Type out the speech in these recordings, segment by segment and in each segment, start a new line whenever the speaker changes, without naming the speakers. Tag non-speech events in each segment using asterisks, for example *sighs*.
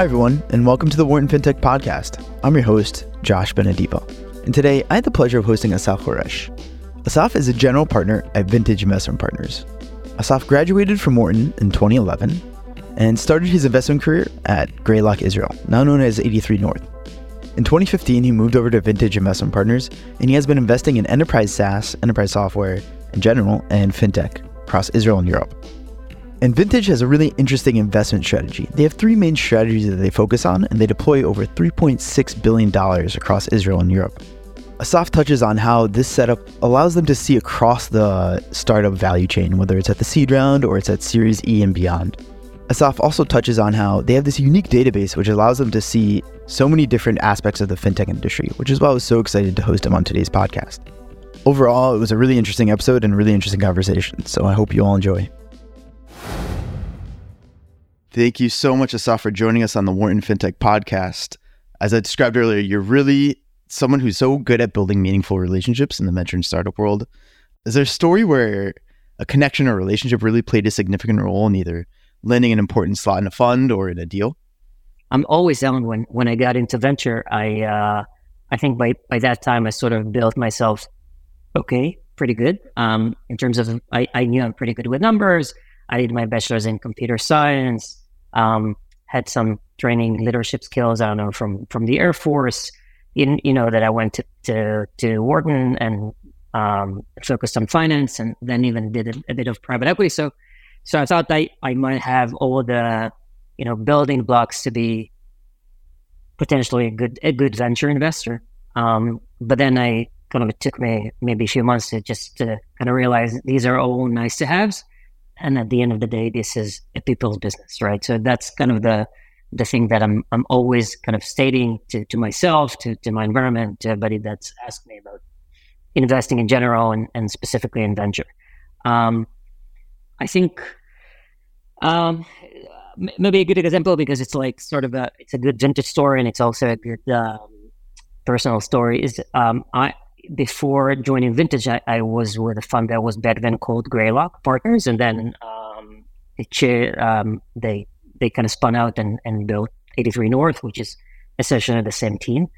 Hi, everyone, and welcome to the Wharton FinTech Podcast. I'm your host, Josh Benadiva. And today, I had the pleasure of hosting Asaf Horesh. Asaf is a general partner at Vintage Investment Partners. Asaf graduated from Wharton in 2011 and started his investment career at Greylock Israel, now known as 83 North. In 2015, he moved over to Vintage Investment Partners, and he has been investing in enterprise SaaS, enterprise software in general, and fintech across Israel and Europe. And Vintage has a really interesting investment strategy. They have three main strategies that they focus on, and they deploy over $3.6 billion across Israel and Europe. Asaf touches on how this setup allows them to see across the startup value chain, whether it's at the seed round or it's at Series E and beyond. Asaf also touches on how they have this unique database which allows them to see so many different aspects of the fintech industry, which is why I was so excited to host him on today's podcast. Overall, it was a really interesting episode and really interesting conversation, so I hope you all enjoy. Thank you so much, Asaf, for joining us on the Wharton FinTech podcast. As I described earlier, you're really someone who's so good at building meaningful relationships in the venture and startup world. Is there a story where a connection or relationship really played a significant role in either landing an important slot in a fund or in a deal?
I'm always down when when I got into venture. I uh, I think by by that time I sort of built myself okay, pretty good. Um, in terms of I, I knew I'm pretty good with numbers. I did my bachelor's in computer science um, had some training leadership skills. I don't know from from the Air Force. You, you know that I went to to, to Wharton and um, focused on finance, and then even did a, a, bit of private equity. So, so I thought that I might have all the you know building blocks to be potentially a good a good venture investor. Um, but then I kind of it took me maybe a few months to just to kind of realize these are all nice to haves and at the end of the day, this is a people's business, right? So that's kind of the the thing that I'm I'm always kind of stating to, to myself, to, to my environment, to everybody that's asked me about investing in general and, and specifically in venture. Um, I think um, maybe a good example because it's like sort of a it's a good vintage story and it's also a good um, personal story is um, I before joining Vintage, I, I, was with a fund that was back then called Greylock Partners, and then um, it, um, they they kind of spun out and, and built 83 North, which is essentially the same team.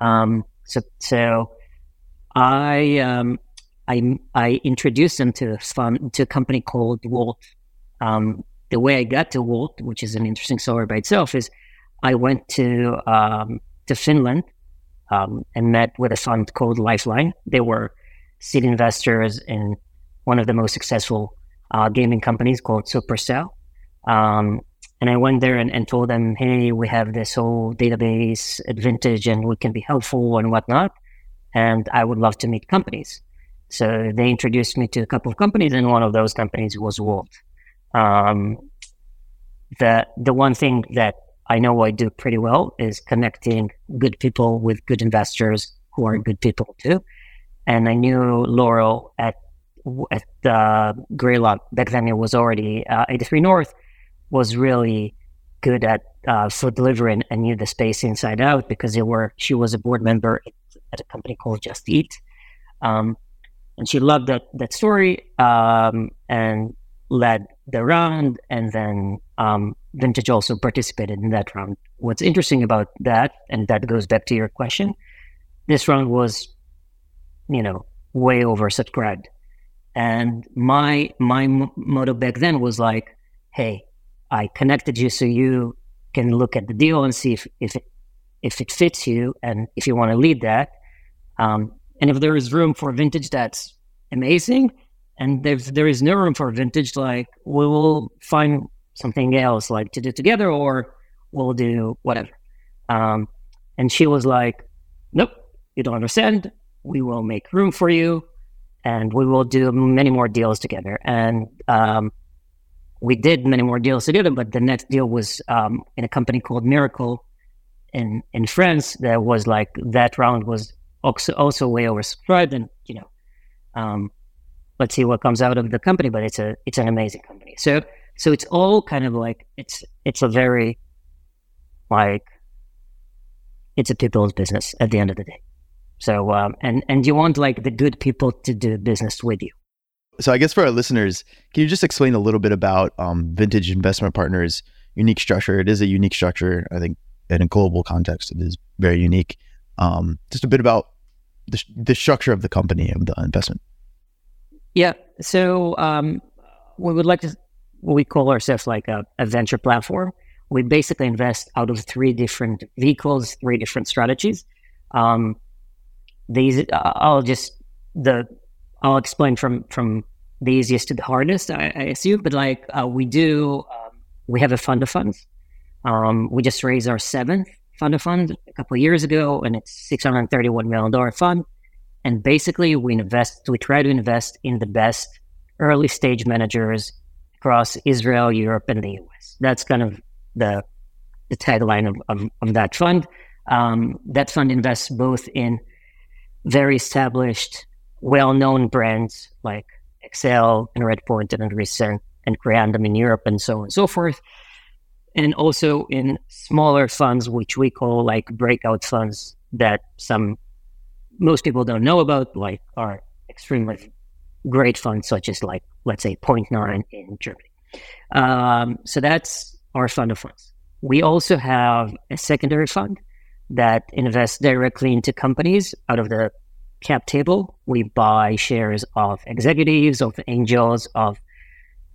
Um, so so I um, I I introduced them to a fund to a company called Wolt. Um, the way I got to Wolt, which is an interesting story by itself, is I went to um, to Finland um, and met with a fund called Lifeline. They were seed investors in one of the most successful uh, gaming companies called Supercell. Um, and I went there and, and, told them, hey, we have this whole database advantage and we can be helpful and whatnot. And I would love to meet companies. So they introduced me to a couple of companies, and one of those companies was Wolt. Um, the the one thing that I know I do pretty well is connecting good people with good investors who are good people too. And I knew Laurel at at uh, Greylock back then. It was already uh, 83 North was really good at uh, food delivery and, and, knew the space inside out because they were she was a board member at a company called Just Eat, um, and she loved that that story um, and led the round, and then um, Vintage also participated in that round. What's interesting about that, and that goes back to your question, this round was, you know, way oversubscribed, and my my motto back then was like, "Hey, I connected you so you can look at the deal and see if if it, if it fits you, and if you want to lead that, um, and if there is room for vintage, that's amazing." And there is no room for vintage, like we will find something else like to do together or we'll do whatever. Um, and she was like, nope, you don't understand. We will make room for you and we will do many more deals together. And um, we did many more deals together, but the next deal was um, in a company called Mirakl in, in France. That was like, that round was also, also way oversubscribed. And, you know, um, let's see what comes out of the company. But it's a it's an amazing company. So so it's all kind of like it's it's a very like it's a people's business at the end of the day. So um, and and you want like the good people to do business with you.
So I guess for our listeners, can you just explain a little bit about um, Vintage Investment Partners? unique structure. It is a unique structure. I think in a global context, it is very unique. Um, just a bit about the, the structure of the company of the investment.
Yeah. So um, we would like to, we call ourselves like a, a venture platform. We basically invest out of three different vehicles, three different strategies. Um, these, I'll just the, I'll explain from from the easiest to the hardest, I, I assume. But like uh, we do, um, we have a fund of funds. Um, we just raised our seventh fund of funds a couple years ago, and it's six hundred thirty-one million dollar fund. And basically, we invest, we try to invest in the best early stage managers across Israel, Europe, and the US. That's kind of the the tagline of, of, of that fund. Um, that fund invests both in very established, well known brands like Accel and Redpoint and Recent and Creandum in Europe and so on and so forth. And also in smaller funds, which we call like breakout funds that some most people don't know about, like are extremely great funds, such as like, let's say, Point Nine in Germany. Um, so that's our fund of funds. We also have a secondary fund that invests directly into companies out of the cap table. We buy shares of executives, of angels, of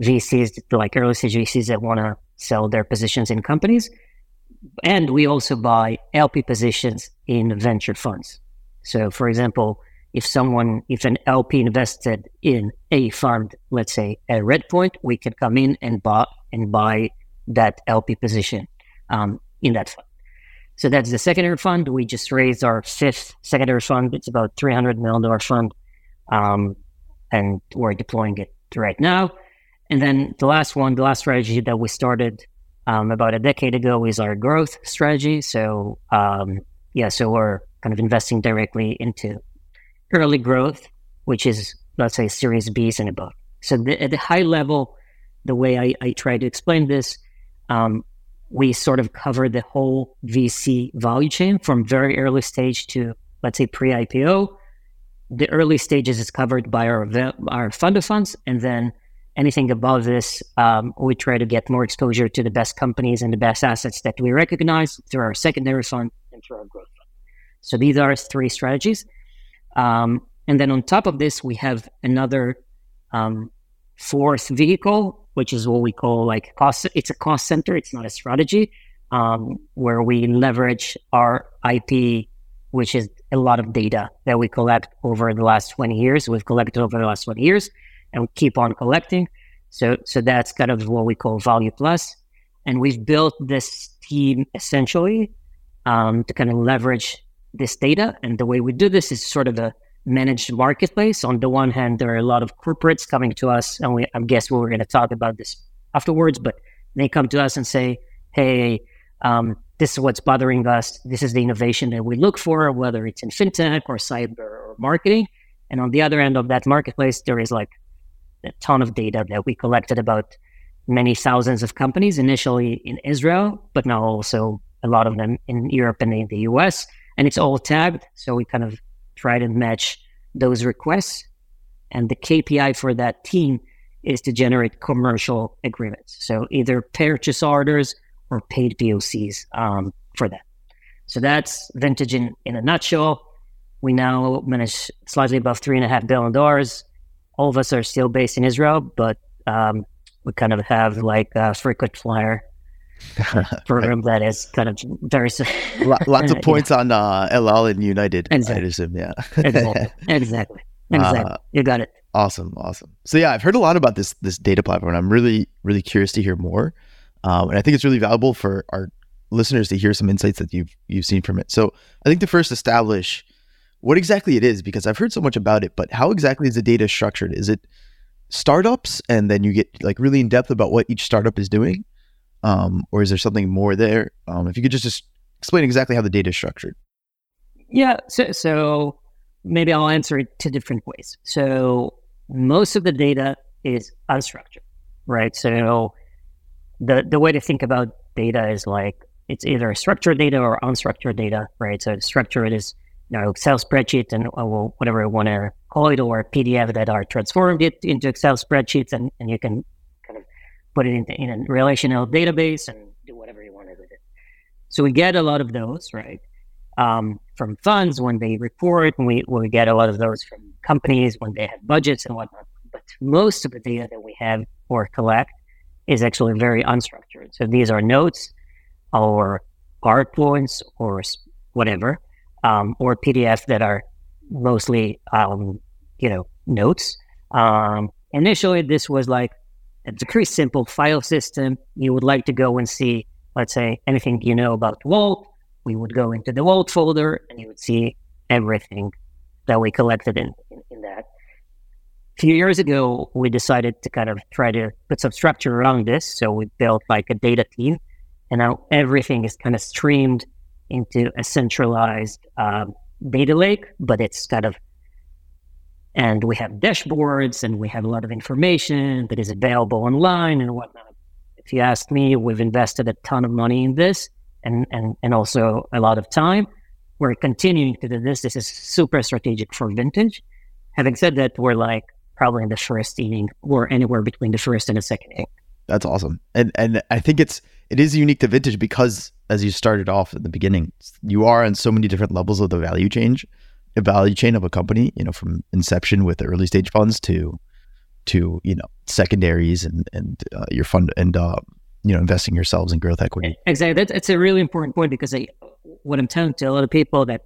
VCs, like early stage VCs that want to sell their positions in companies. And we also buy LP positions in venture funds. So, for example, if someone, if an LP invested in a fund, let's say at Redpoint, we can come in and buy and buy that LP position um, in that fund. So that's the secondary fund. We just raised our fifth secondary fund. It's about three hundred million dollar fund, um, and we're deploying it right now. And then the last one, the last strategy that we started um, about a decade ago, is our growth strategy. So um, yeah, so we're kind of investing directly into early growth, which is let's say Series Bs and above. So the, at the high level, the way I, I try to explain this, um, we sort of cover the whole VC value chain from very early stage to let's say pre-IPO. The early stages is covered by our our fund of funds, and then anything above this, um, we try to get more exposure to the best companies and the best assets that we recognize through our secondary fund through our growth fund. So these are three strategies. Um, and then on top of this, we have another um, fourth vehicle which is what we call like cost. It's a cost center. It's not a strategy um, where we leverage our IP, which is a lot of data that we collect over the last 20 years. We've collected over the last 20 years and we keep on collecting. So, so that's kind of what we call value plus. And we've built this team essentially um, to kind of leverage this data. And the way we do this is sort of a managed marketplace. On the one hand, there are a lot of corporates coming to us, and we, I guess we are going to talk about this afterwards, but they come to us and say, hey, um, this is what's bothering us. This is the innovation that we look for, whether it's in fintech or cyber or marketing. And on the other end of that marketplace, there is like a ton of data that we collected about many thousands of companies, initially in Israel, but now also a lot of them in Europe and in the US. And it's all tagged. So we kind of try to match those requests. And the KPI for that team is to generate commercial agreements. So either purchase orders or paid POCs um, for that. So that's vintage in, in a nutshell. We now manage slightly above three and a half billion dollars. All of us are still based in Israel, but um, we kind of have like a frequent flyer *laughs* program that is kind of very *laughs*
lots of points yeah. on uh, El Al and United. Exactly. Assume, yeah.
exactly. *laughs* Exactly. Exactly. Uh, you got it.
Awesome. Awesome. So yeah, I've heard a lot about this this data platform. And I'm really really curious to hear more, um, and I think it's really valuable for our listeners to hear some insights that you've you've seen from it. So I think to first establish what exactly it is, because I've heard so much about it, but how exactly is the data structured? Is it startups, and then you get like really in depth about what each startup is doing? Um, or is there something more there? Um, if you could just, just explain exactly how the data is structured.
Yeah, so, so maybe I'll answer it two different ways. So most of the data is unstructured, right? So the the way to think about data is like it's either structured data or unstructured data, right? So structured is you know Excel spreadsheet and or whatever you want to call it, or PDF that are transformed it into Excel spreadsheets, and, and you can put it in, in a relational database and do whatever you wanted with it. So we get a lot of those, right? Um, from funds when they report, and we, we get a lot of those from companies when they have budgets and whatnot. But most of the data that we have or collect is actually very unstructured. So these are notes or PowerPoints or whatever, um, or PDF that are mostly, um, you know, notes. Um, initially, this was like it's a pretty simple file system. You would like to go and see, let's say, anything you know about Wolt. We would go into the Wolt folder and you would see everything that we collected in, in, in that. A few years ago, we decided to kind of try to put some structure around this. So we built like a data team, and now everything is kind of streamed into a centralized um, data lake, but it's kind of and we have dashboards and we have a lot of information that is available online and whatnot. If you ask me, we've invested a ton of money in this and, and, and also a lot of time. We're continuing to do this. This is super strategic for vintage. Having said that, we're like probably in the first inning or anywhere between the first and the second inning.
That's awesome. And and I think it's it is unique to vintage because as you started off at the beginning, you are on so many different levels of the value change value chain of a company, you know, from inception with the early stage funds to to you know secondaries and and uh, your fund and uh, you know investing yourselves in growth equity.
Exactly, that's, that's a really important point because I, what I'm telling to a lot of people that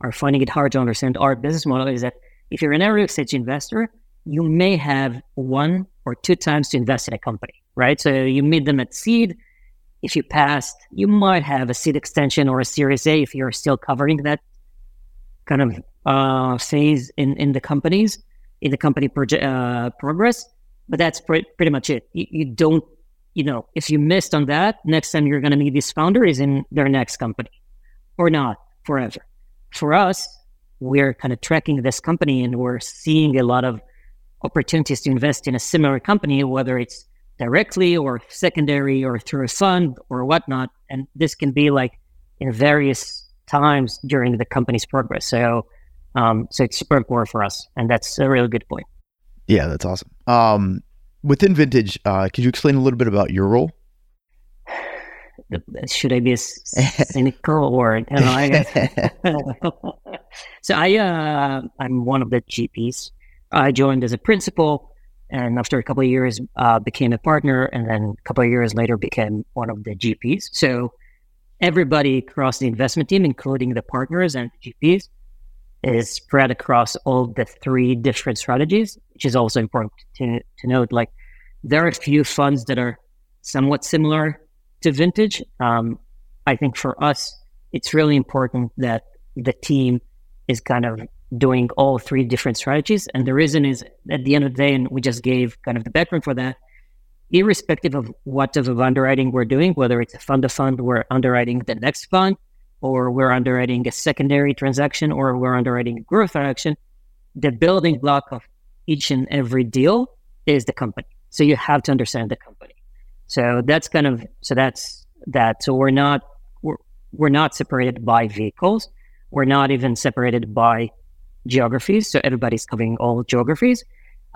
are finding it hard to understand our business model is that if you're an early stage investor, you may have one or two times to invest in a company, right? So you meet them at seed. If you passed, you might have a seed extension or a Series A if you're still covering that kind of uh, phase in, in the companies, in the company proje- uh, progress. But that's pre- pretty much it. You, you, don't, you know, if you missed on that, next time you're going to meet this founder is in their next company or not forever. For us, we're kind of tracking this company and we're seeing a lot of opportunities to invest in a similar company, whether it's directly or secondary or through a fund or whatnot. And this can be like in various times during the company's progress. So, um, so it's super important for us, and that's a really good point.
Yeah, that's awesome. Um, within Vintage, uh, could you explain a little bit about your role? *sighs*
Should I be *laughs* cynical or? You know, I *laughs* *laughs* so I, uh, I'm one of the GPs. I joined as a principal, and after a couple of years, uh, became a partner, and then a couple of years later, became one of the GPs. So everybody across the investment team, including the partners and GPs, is spread across all the three different strategies, which is also important to, to note. Like there are a few funds that are somewhat similar to vintage. Um, I think for us, it's really important that the team is kind of doing all three different strategies. And the reason is at the end of the day, and we just gave kind of the background for that, irrespective of what type of underwriting we're doing, whether it's a fund to fund, we're underwriting the next fund, or we're underwriting a secondary transaction, or we're underwriting a growth transaction, the building block of each and every deal is the company. So you have to understand the company. So that's kind of so that's that. So we're not we're, we're not separated by vehicles. We're not even separated by geographies. So everybody's covering all geographies.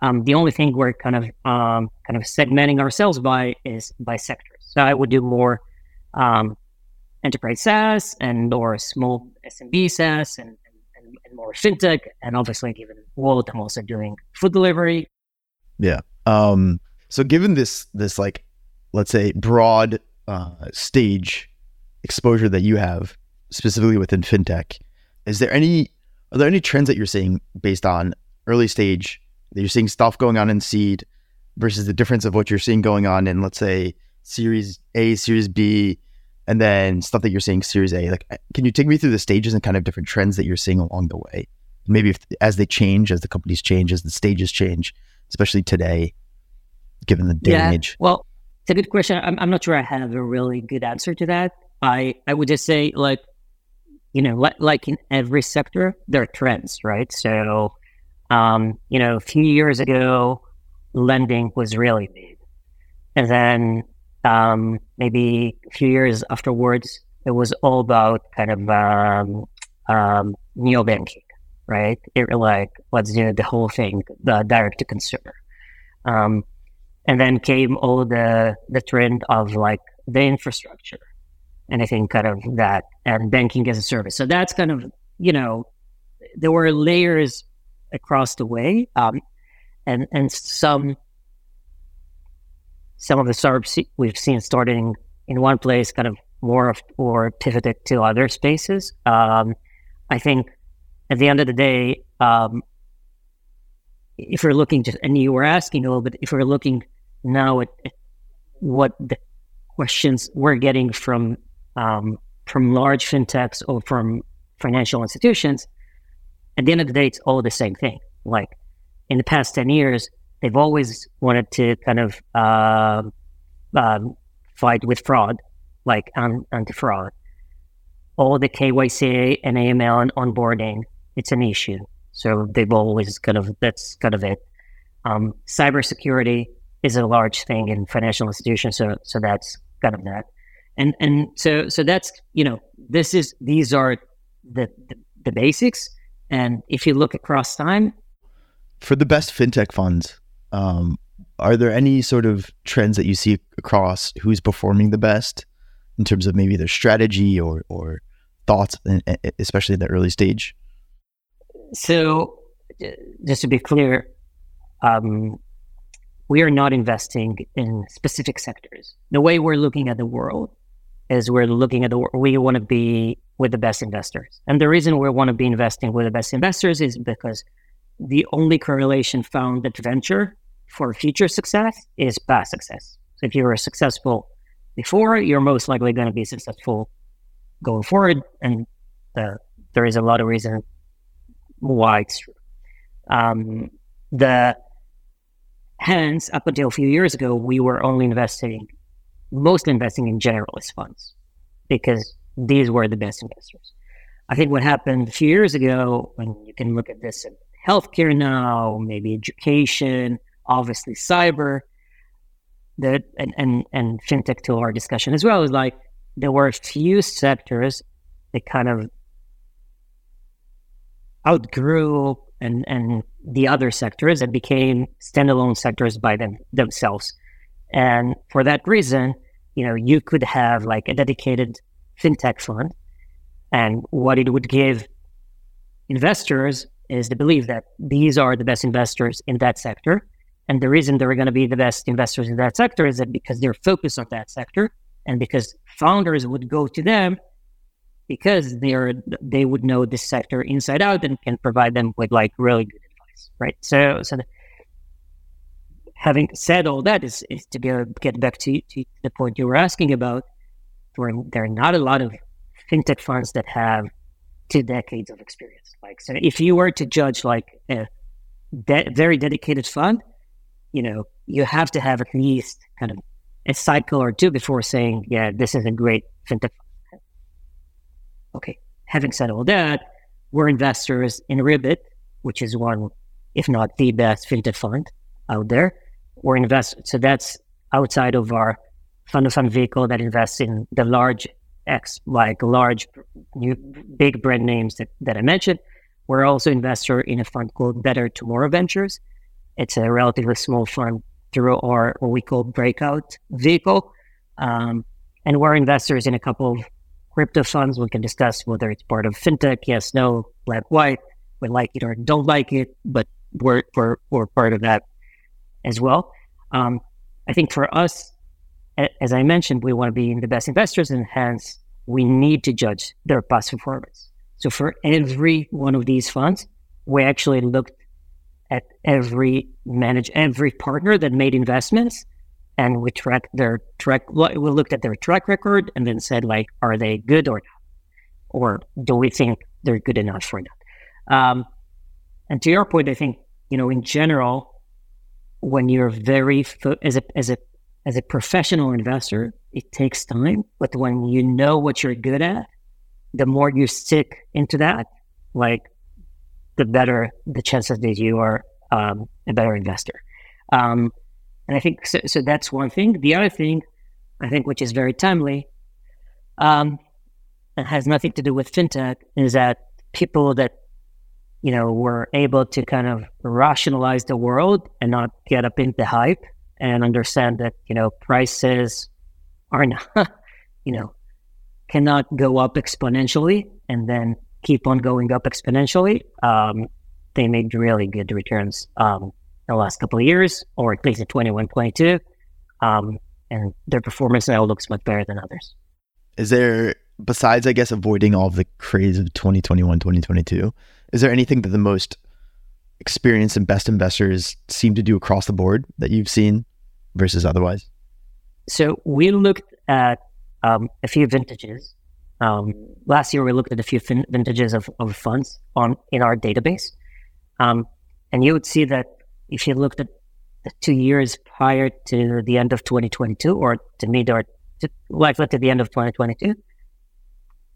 Um, the only thing we're kind of um, kind of segmenting ourselves by is by sectors. So I would do more um, enterprise SaaS and or small SMB SaaS and, and, and, more fintech. And obviously, given Wolt, I'm also doing food delivery.
Yeah. Um, so given this this like let's say broad uh, stage exposure that you have specifically within fintech, is there any are there any trends that you're seeing based on early stage you're seeing stuff going on in seed versus the difference of what you're seeing going on in, let's say, Series A, Series B, and then stuff that you're seeing Series A. Like, can you take me through the stages and kind of different trends that you're seeing along the way? Maybe if, as they change, as the companies change, as the stages change, especially today, given the day
yeah,
age.
Well, it's a good question. I'm, I'm not sure I have a really good answer to that. I, I would just say, like, you know, like, like in every sector, there are trends, right? So um, you know, a few years ago, lending was really big. And then um, maybe a few years afterwards, it was all about kind of um, um, neo banking, right? It like let's do the whole thing, the direct to consumer. Um, and then came all the the trend of like the infrastructure, and kind of that and banking as a service. So that's kind of you know there were layers across the way, um, and and some some of the startups we've seen starting in one place, kind of of, or pivoted to other spaces. Um, I think at the end of the day, um, if we're looking just, and you were asking a little bit, if we're looking now at, at what the questions we're getting from um, from large fintechs or from financial institutions, at the end of the day, it's all the same thing. Like in the past 10 years, they've always wanted to kind of uh, um, fight with fraud, like um, anti fraud. All the KYC and AML and onboarding, it's an issue. So they've always kind of, that's kind of it. Um, cybersecurity is a large thing in financial institutions. So, so that's kind of that. And, and so, so that's, you know, this is, these are the, the, the basics. And if you look across time,
for the best fintech funds, um, are there any sort of trends that you see across who's performing the best in terms of maybe their strategy or or thoughts, especially in the early stage?
So, just to be clear, um, we are not investing in specific sectors. The way we're looking at the world is we're looking at the we want to be with the best investors, and the reason we want to be investing with the best investors is because the only correlation found that venture for future success is past success. So if you were successful before, you're most likely going to be successful going forward. And uh, there is a lot of reason why it's true. Um, the hence up until a few years ago, we were only investing, mostly investing in generalist funds because these were the best investors. I think what happened a few years ago, when you can look at this in healthcare now, maybe education, obviously cyber, that and, and and fintech to our discussion as well is like there were a few sectors that kind of outgrew and and the other sectors and became standalone sectors by them themselves. And for that reason, you know, you could have like a dedicated fintech fund, and what it would give investors is the belief that these are the best investors in that sector. And the reason they're going to be the best investors in that sector is that because they're focused on that sector and because founders would go to them because they're they would know this sector inside out and can provide them with like really good advice, right? So, so having said all that is, is to get, get back to, to the point you were asking about, where there are not a lot of fintech funds that have two decades of experience. Like, so if you were to judge like a de- very dedicated fund, you know, you have to have at least kind of a cycle or two before saying, yeah, this is a great fintech fund. Okay. Having said all that, we're investors in Ribbit, which is one, if not the best fintech fund out there. We're investors. So that's outside of our fund of fund vehicle that invests in the large X, like large, new, big brand names that, that I mentioned. We're also investor in a fund called Better Tomorrow Ventures. It's a relatively small fund through our what we call breakout vehicle. Um, and we're investors in a couple of crypto funds. We can discuss whether it's part of fintech, yes, no, black, white, we like it or don't like it, but we're, we're, we're part of that as well. Um, I think for us, as I mentioned, we want to be the best investors, and hence we need to judge their past performance. So for every one of these funds, we actually looked at every manage every partner that made investments, and we tracked their track. We looked at their track record and then said like, are they good or not, or do we think they're good enough for that? Um, and to your point, I think you know in general, when you're very as a as a as a professional investor, it takes time. But when you know what you're good at, the more you stick into that, like the better the chances that you are um, a better investor. Um, and I think so, so, That's one thing. The other thing, I think, which is very timely, um, and has nothing to do with fintech, is that people that you know were able to kind of rationalize the world and not get up into hype and understand that you know prices are not, *laughs* you know, cannot go up exponentially and then keep on going up exponentially. Um, they made really good returns um, the last couple of years, or at least in 21, 22. Um, and their performance now looks much better than others.
Is there, besides, I guess, avoiding all the craze of 2021, 2022, is there anything that the most experienced and best investors seem to do across the board that you've seen versus otherwise?
So we looked at um, a few vintages. Um, last year, we looked at a few fin- vintages of, of funds on in our database, um, and you would see that if you looked at the two years prior to the end of 2022, or to mid or to, likely to the end of 2022,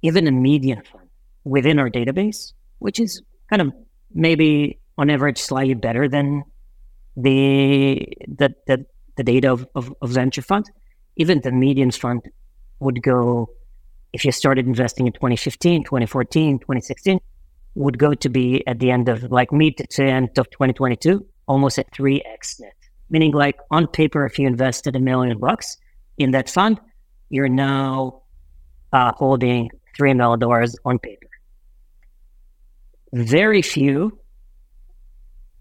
even a median fund within our database, which is kind of maybe on average slightly better than the the the, the data of, of, of venture funds, even the median fund would go if you started investing in 2015, 2014, 2016, would go to be at the end of like mid to end of 2022, almost at 3x net. Meaning, like on paper, if you invested a million bucks in that fund, you're now uh, holding $3 million on paper. Very few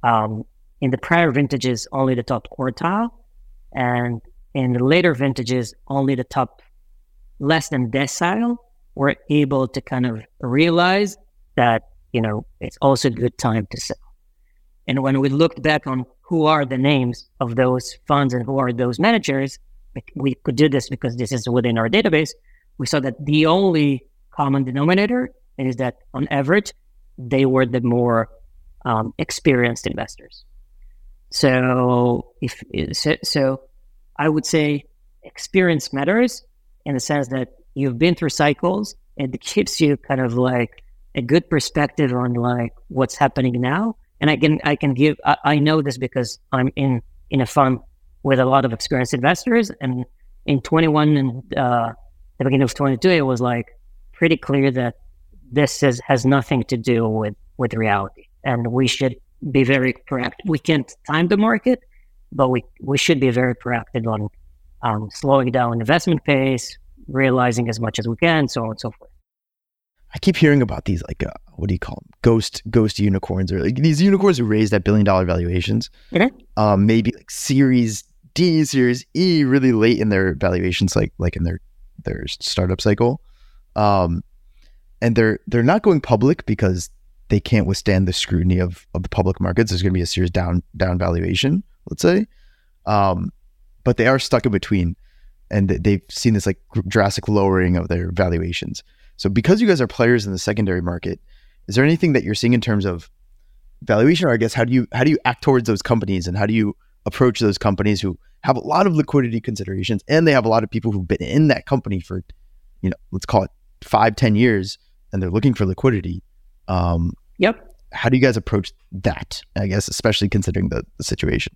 um, in the prior vintages, only the top quartile, and in the later vintages, only the top less than decile were able to kind of realize that you know it's also a good time to sell. And when we looked back on who are the names of those funds and who are those managers, we could do this because this is within our database. We saw that the only common denominator is that on average, they were the more um, experienced investors. So if so, I would say experience matters in the sense that you've been through cycles and it gives you kind of like a good perspective on like what's happening now. And I can I can give I, I know this because I'm in in a fund with a lot of experienced investors, and in 21 and uh, the beginning of 22, it was like pretty clear that this is, has nothing to do with with reality and we should be very proactive. We can't time the market, but we we should be very proactive on um, slowing down investment pace, realizing as much as we can, so on and so forth.
I keep hearing about these like uh, what do you call them? Ghost ghost unicorns or like these unicorns who raised at billion dollar valuations.
Mm-hmm.
Um, maybe like Series D, Series E, really late in their valuations, like like in their their startup cycle. Um, and they're they're not going public because they can't withstand the scrutiny of, of the public markets. There's going to be a serious down down valuation, let's say. Um, but they are stuck in between, and they've seen this like drastic lowering of their valuations. So because you guys are players in the secondary market, is there anything that you're seeing in terms of valuation, or I guess how do you how do you act towards those companies, and how do you approach those companies who have a lot of liquidity considerations, and they have a lot of people who've been in that company for, you know, let's call it five, ten years, and they're looking for liquidity. Um,
Yep.
How do you guys approach that? I guess, especially considering the, the situation.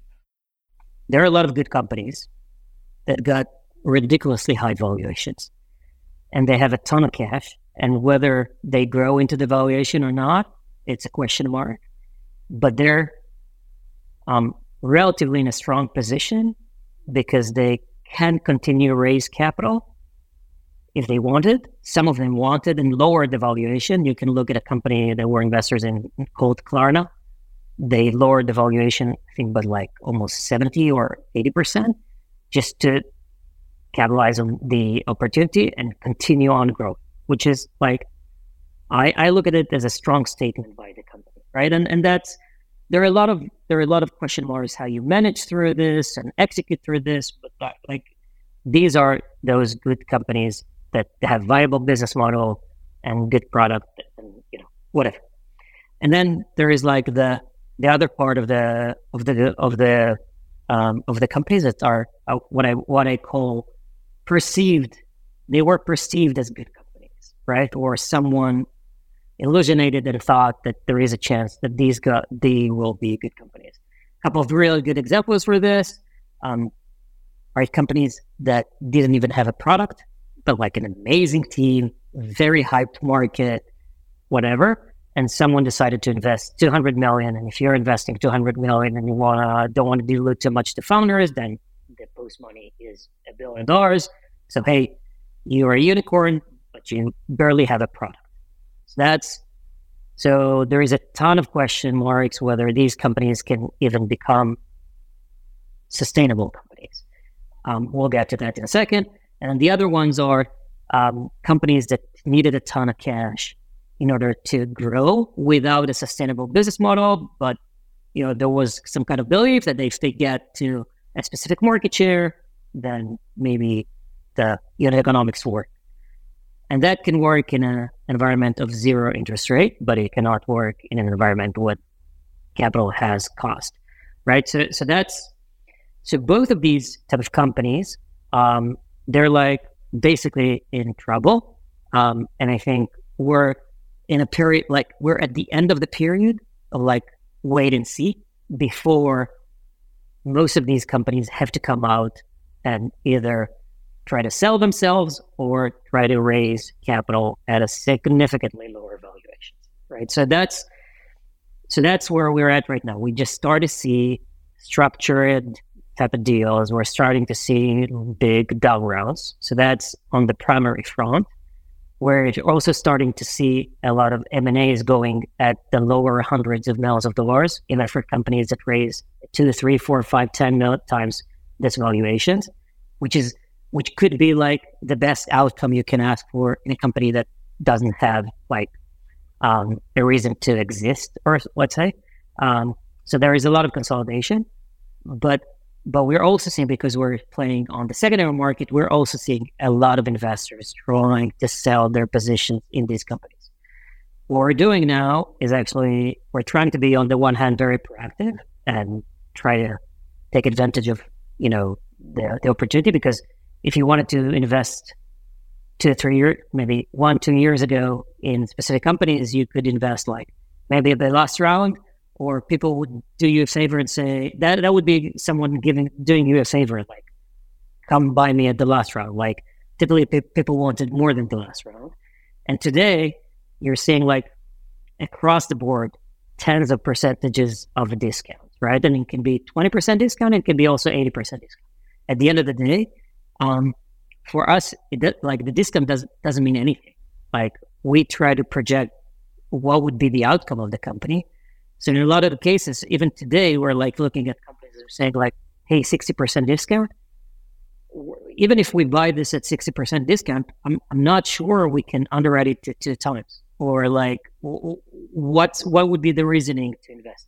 There are a lot of good companies that got ridiculously high valuations and they have a ton of cash. And whether they grow into the valuation or not, it's a question mark. But they're um, relatively in a strong position because they can continue to raise capital if they wanted. Some of them wanted and lowered the valuation. You can look at a company that were investors in called Klarna. They lowered the valuation, I think, but like almost 70 or 80% just to capitalize on the opportunity and continue on growth, which is like, I, I look at it as a strong statement by the company, right? And, and that's, there are a lot of, there are a lot of question marks how you manage through this and execute through this, but like, these are those good companies that have viable business model and good product and you know whatever. And then there is like the the other part of the of the of the um, of the companies that are uh, what I what I call perceived. They were perceived as good companies, right? Or someone illusionated and thought that there is a chance that these go, they will be good companies. A couple of really good examples for this um, are companies that didn't even have a product but like an amazing team, very hyped market, whatever. And someone decided to invest 200 million. And if you're investing 200 million and you wanna don't want to dilute too much to founders, then the post money is a billion dollars. So, hey, you're a unicorn, but you barely have a product. So that's so there is a ton of question marks whether these companies can even become sustainable companies. Um, we'll get to that in a second. And the other ones are um, companies that needed a ton of cash in order to grow without a sustainable business model. But you know, there was some kind of belief that if they get to a specific market share, then maybe the economics work. And that can work in an environment of zero interest rate, but it cannot work in an environment where capital has cost, right? So, so that's so both of these type of companies, um, they're like basically in trouble, um, and I think we're in a period like we're at the end of the period of like wait and see before most of these companies have to come out and either try to sell themselves or try to raise capital at a significantly lower valuation right? So that's so that's where we're at right now. We just start to see structured type of deals we're starting to see big down rounds so that's on the primary front where you're also starting to see a lot of M&As going at the lower hundreds of millions of dollars, even for companies that raise two, three, four, five, ten million times this valuations, which is which could be like the best outcome you can ask for in a company that doesn't have like um, a reason to exist, or let's say. Um, so there is a lot of consolidation, but but we're also seeing because we're playing on the secondary market, we're also seeing a lot of investors trying to sell their positions in these companies. What we're doing now is actually we're trying to be on the one hand very proactive and try to take advantage of you know the, the opportunity because if you wanted to invest two three years, maybe one two years ago in specific companies, you could invest like maybe the last round or people would do you a favor and say that that would be someone giving doing you a favor, like come buy me at the last round. Like typically pe- people wanted more than the last round, and today you're seeing like across the board tens of percentages of a discount, right? And it can be twenty percent discount, it can be also eighty percent discount. At the end of the day, um, for us, it like the discount doesn't doesn't mean anything. Like we try to project what would be the outcome of the company so in a lot of the cases, even today, we're like looking at companies that are saying like, "Hey, sixty percent discount." Even if we buy this at sixty percent discount, I'm I'm not sure we can underwrite it to two times. Or like, what's what would be the reasoning to invest?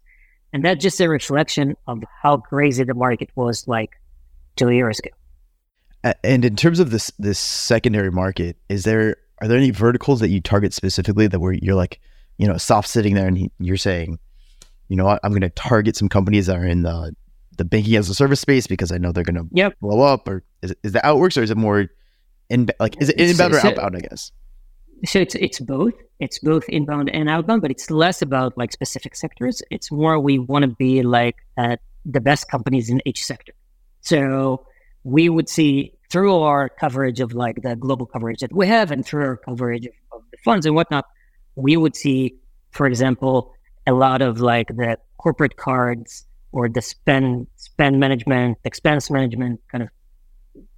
And that's just a reflection of how crazy the market was like two years ago.
And in terms of this this secondary market, is there are there any verticals that you target specifically that where you're like, you know, soft sitting there and you're saying, you know what, I'm going to target some companies that are in the the banking as a service space because I know they're going to
yep.
blow up. Or is is that how it works, or is it more in like is it inbound so, or outbound? I guess.
So it's it's both. It's both inbound and outbound, but it's less about like specific sectors. It's more we want to be like at the best companies in each sector. So we would see through our coverage of like the global coverage that we have and through our coverage of, of the funds and whatnot, we would see, for example, a lot of like the corporate cards or the spend spend management, expense management kind of.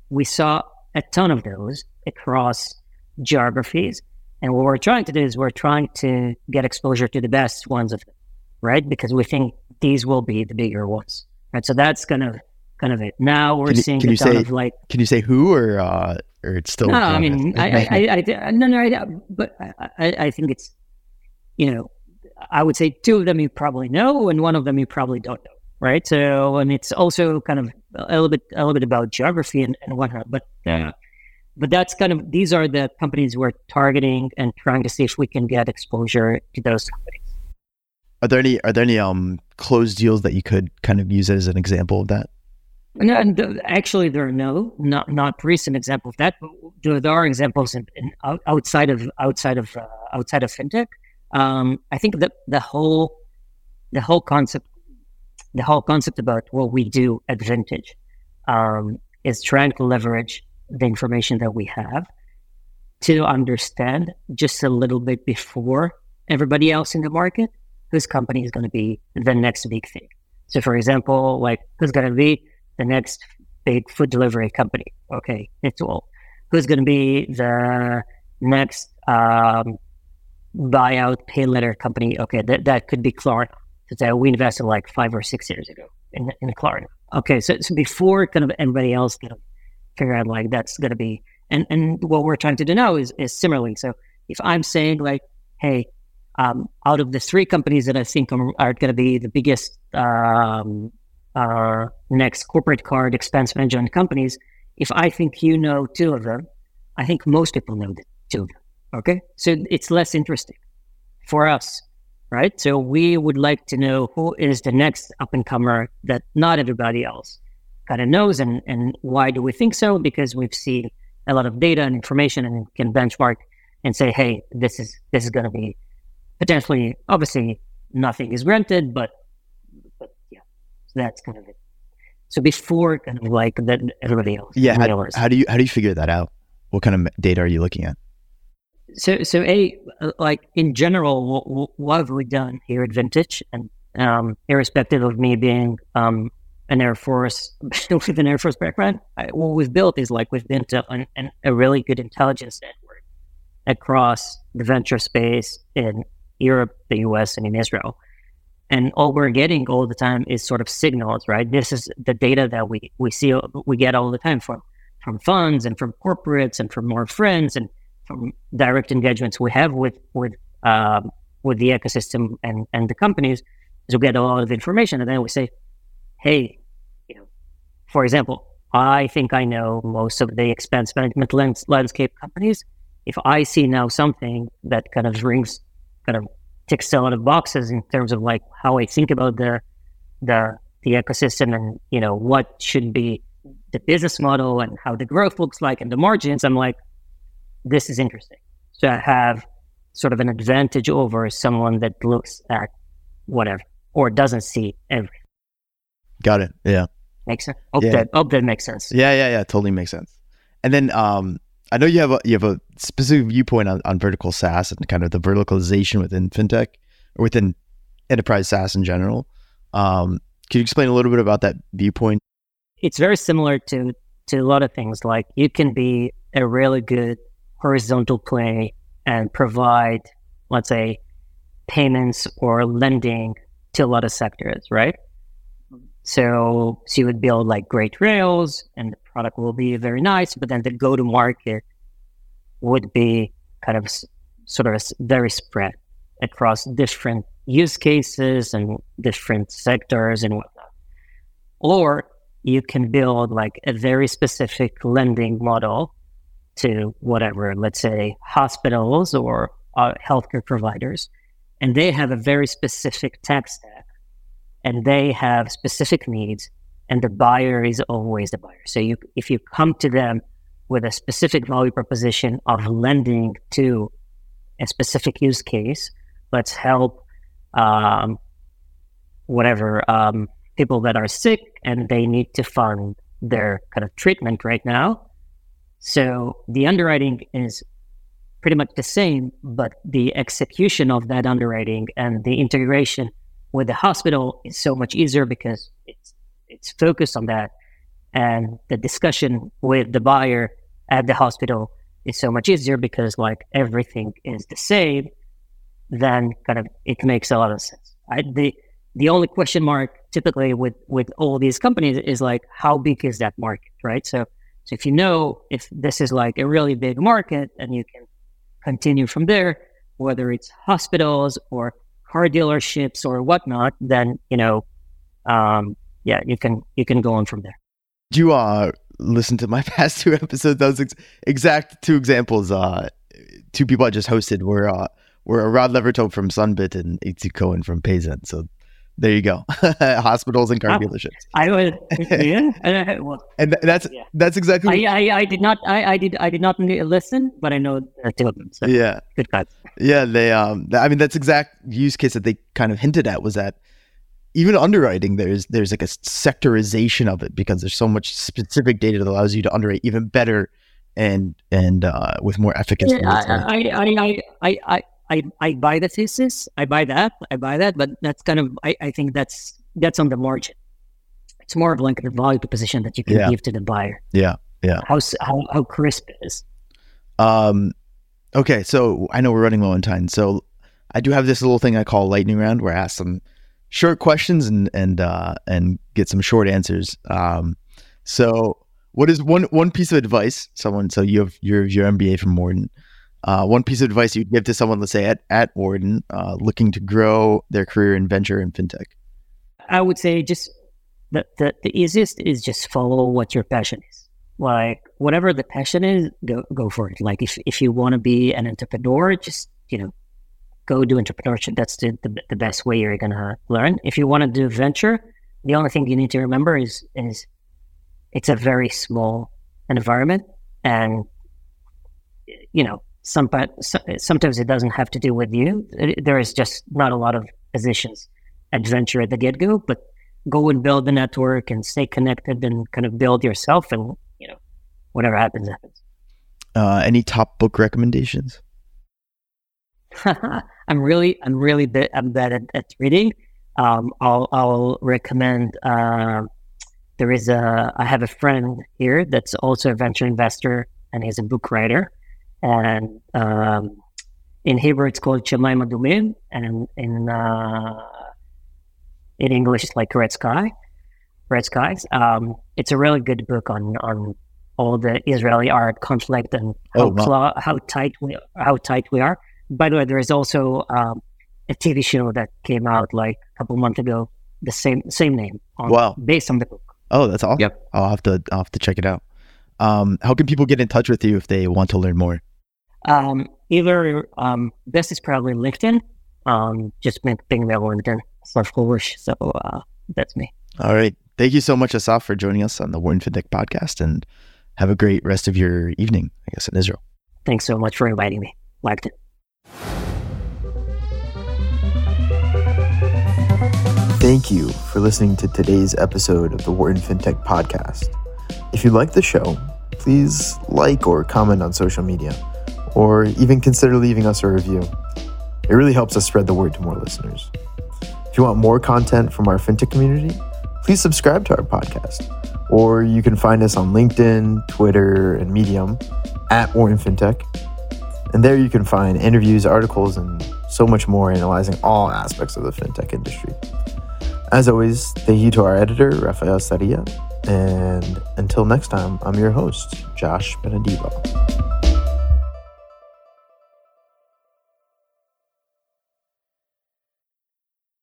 We saw a ton of those across geographies, and what we're trying to do is we're trying to get exposure to the best ones of them, right? Because we think these will be the bigger ones, right? So that's kind of kind of it. Now we're
can you,
seeing
can
a
you
ton
say,
of like.
Can you say who or uh, or it's still?
No, I mean, *laughs* I, I, I, I, no, no, I, but I, I think it's, you know, I would say two of them you probably know, and one of them you probably don't know, right? So, and it's also kind of a little bit, a little bit about geography and, and whatnot. But, uh, but that's kind of these are the companies we're targeting and trying to see if we can get exposure to those companies.
Are there any are there any um closed deals that you could kind of use as an example of that?
No, and actually, there are no not not recent examples of that. But there are examples in, in outside of outside of uh, outside of fintech um, I think that the whole the whole concept the whole concept about what we do at Vintage um, is trying to leverage the information that we have to understand just a little bit before everybody else in the market whose company is going to be the next big thing. So, for example, like who's going to be the next big food delivery company? Okay, it's all. who's going to be the next um, buyout pay letter company. Okay, that, that could be Klarna. So we invested like five or six years ago in, in Klarna. Okay, so, so before kind of anybody else kind of figure out like that's going to be, and, and what we're trying to do now is, is similarly. So if I'm saying like, hey, um, out of the three companies that I think are, are going to be the biggest um, uh, next corporate card expense management companies, if I think you know two of them, I think most people know the two of them. Okay. So it's less interesting for us, right? So we would like to know who is the next up and comer that not everybody else kind of knows. And, and why do we think so? Because we've seen a lot of data and information and can benchmark and say, hey, this is this is going to be potentially, obviously, nothing is granted, but but yeah, so that's kind of it. So before kind of like that, everybody else.
Yeah. How, how do you how do you figure that out? What kind of data are you looking at?
So, so a like in general, what, what have we done here at Vintage, and um, irrespective of me being um, an Air Force *laughs* with an Air Force background, I, what we've built is like we've built a, an, a really good intelligence network across the venture space in Europe, the US, and in Israel. And all we're getting all the time is sort of signals, right? This is the data that we we see we get all the time from from funds and from corporates and from our friends and from direct engagements we have with with um, with the ecosystem and and the companies is we get a lot of information and then we say, hey, you know, for example, I think I know most of the expense management lands, landscape companies. If I see now something that kind of rings, kind of ticks a lot of boxes in terms of like how I think about the the the ecosystem and you know what should be the business model and how the growth looks like and the margins, I'm like, this is interesting. So I have sort of an advantage over someone that looks at whatever or doesn't see everything.
Got it. Yeah.
Makes sense. Hope yeah. that hope that makes sense.
Yeah, yeah, yeah. Totally makes sense. And then um I know you have a you have a specific viewpoint on, on vertical SaaS and kind of the verticalization within fintech or within enterprise SaaS in general. Um, can you explain a little bit about that viewpoint?
It's very similar to to a lot of things. Like you can be a really good horizontal play and provide, let's say, payments or lending to a lot of sectors, right? So, so you would build like great rails and the product will be very nice, but then the go to market would be kind of sort of very spread across different use cases and different sectors and whatnot. Or you can build like a very specific lending model to whatever, let's say hospitals or uh, healthcare providers, and they have a very specific tech stack and they have specific needs, and the buyer is always the buyer. So you, if you come to them with a specific value proposition of lending to a specific use case, let's help um, whatever um, people that are sick and they need to fund their kind of treatment right now so the underwriting is pretty much the same, but the execution of that underwriting and the integration with the hospital is so much easier because it's it's focused on that. And the discussion with the buyer at the hospital is so much easier because like everything is the same, then kind of it makes a lot of sense. I, the the only question mark typically with with all these companies is like how big is that market, right? So so if you know if this is like a really big market and you can continue from there, whether it's hospitals or car dealerships or whatnot, then you know, um, yeah, you can you can go on from there.
Do you uh listen to my *laughs* past two episodes? Those ex- exact two examples. Uh, two people I just hosted were uh were Rod Levertov from Sunbit and Itzi Cohen from Payzen. So there you go. *laughs* Hospitals and car dealerships.
I would, *laughs* yeah.
Well, and that's yeah. that's exactly.
I, I, I did not I, I did I did not listen, but I know two of them. So
yeah,
good guys.
Yeah, they um. I mean, that's exact use case that they kind of hinted at was that even underwriting there's there's like a sectorization of it because there's so much specific data that allows you to underwrite even better and and uh, with more efficacy.
Yeah, I, I, I, I, I I, I buy the thesis. I buy that. I buy that. But that's kind of I, I think that's that's on the margin. It's more of like the value proposition that you can yeah. give to the buyer.
Yeah. Yeah.
How how how crisp it is.
Um, okay, so I know we're running low on time, so I do have this little thing I call lightning round, where I ask some short questions and and uh, and get some short answers. Um, so what is one one piece of advice someone? So you have your your MBA from Wharton. Uh, one piece of advice you'd give to someone, let's say at at Wharton, uh, looking to grow their career in venture and fintech.
I would say just the, the the easiest is just follow what your passion is. Like whatever the passion is, go go for it. Like if if you want to be an entrepreneur, just you know, go do entrepreneurship. That's the, the the best way you're gonna learn. If you want to do venture, the only thing you need to remember is is it's a very small environment, and you know, some, sometimes it doesn't have to do with you. There is just not a lot of positions. Adventure at the get go, but go and build the network and stay connected and kind of build yourself and you know whatever happens happens.
Uh, any top book recommendations? *laughs*
I'm really i'm really bit, i'm bad at, at reading. Um, I'll, I'll recommend uh, there is a i have a friend here that's also a venture investor and he's a book writer and um, in hebrew it's called Shamay Madumim and in uh, in English, it's like Red Sky, Red Skies. Um, it's a really good book on on all the Israeli art conflict and how oh, wow. how tight we how tight we are. By the way, there is also um, a TV show that came out like a couple months ago, the same same name. On,
wow,
based on the book.
Oh, that's awesome.
Yep.
I'll have to I'll have to check it out. Um, how can people get in touch with you if they want to learn more?
Um, either um, best is probably LinkedIn. Um, just ping me on LinkedIn. Asaf Horesh. So uh, that's me.
All right. Thank you so much, Asaf, for joining us on the Wharton FinTech podcast and have a great rest of your evening, I guess, in Israel.
Thanks so much for inviting me. Liked it.
Thank you for listening to today's episode of the Wharton FinTech podcast. If you like the show, please like or comment on social media, or even consider leaving us a review. It really helps us spread the word to more listeners. If you want more content from our fintech community, please subscribe to our podcast. Or you can find us on LinkedIn, Twitter, and Medium at Wharton FinTech. And there you can find interviews, articles, and so much more analyzing all aspects of the fintech industry. As always, thank you to our editor, Rafael Saria. And until next time, I'm your host, Josh Benadiva.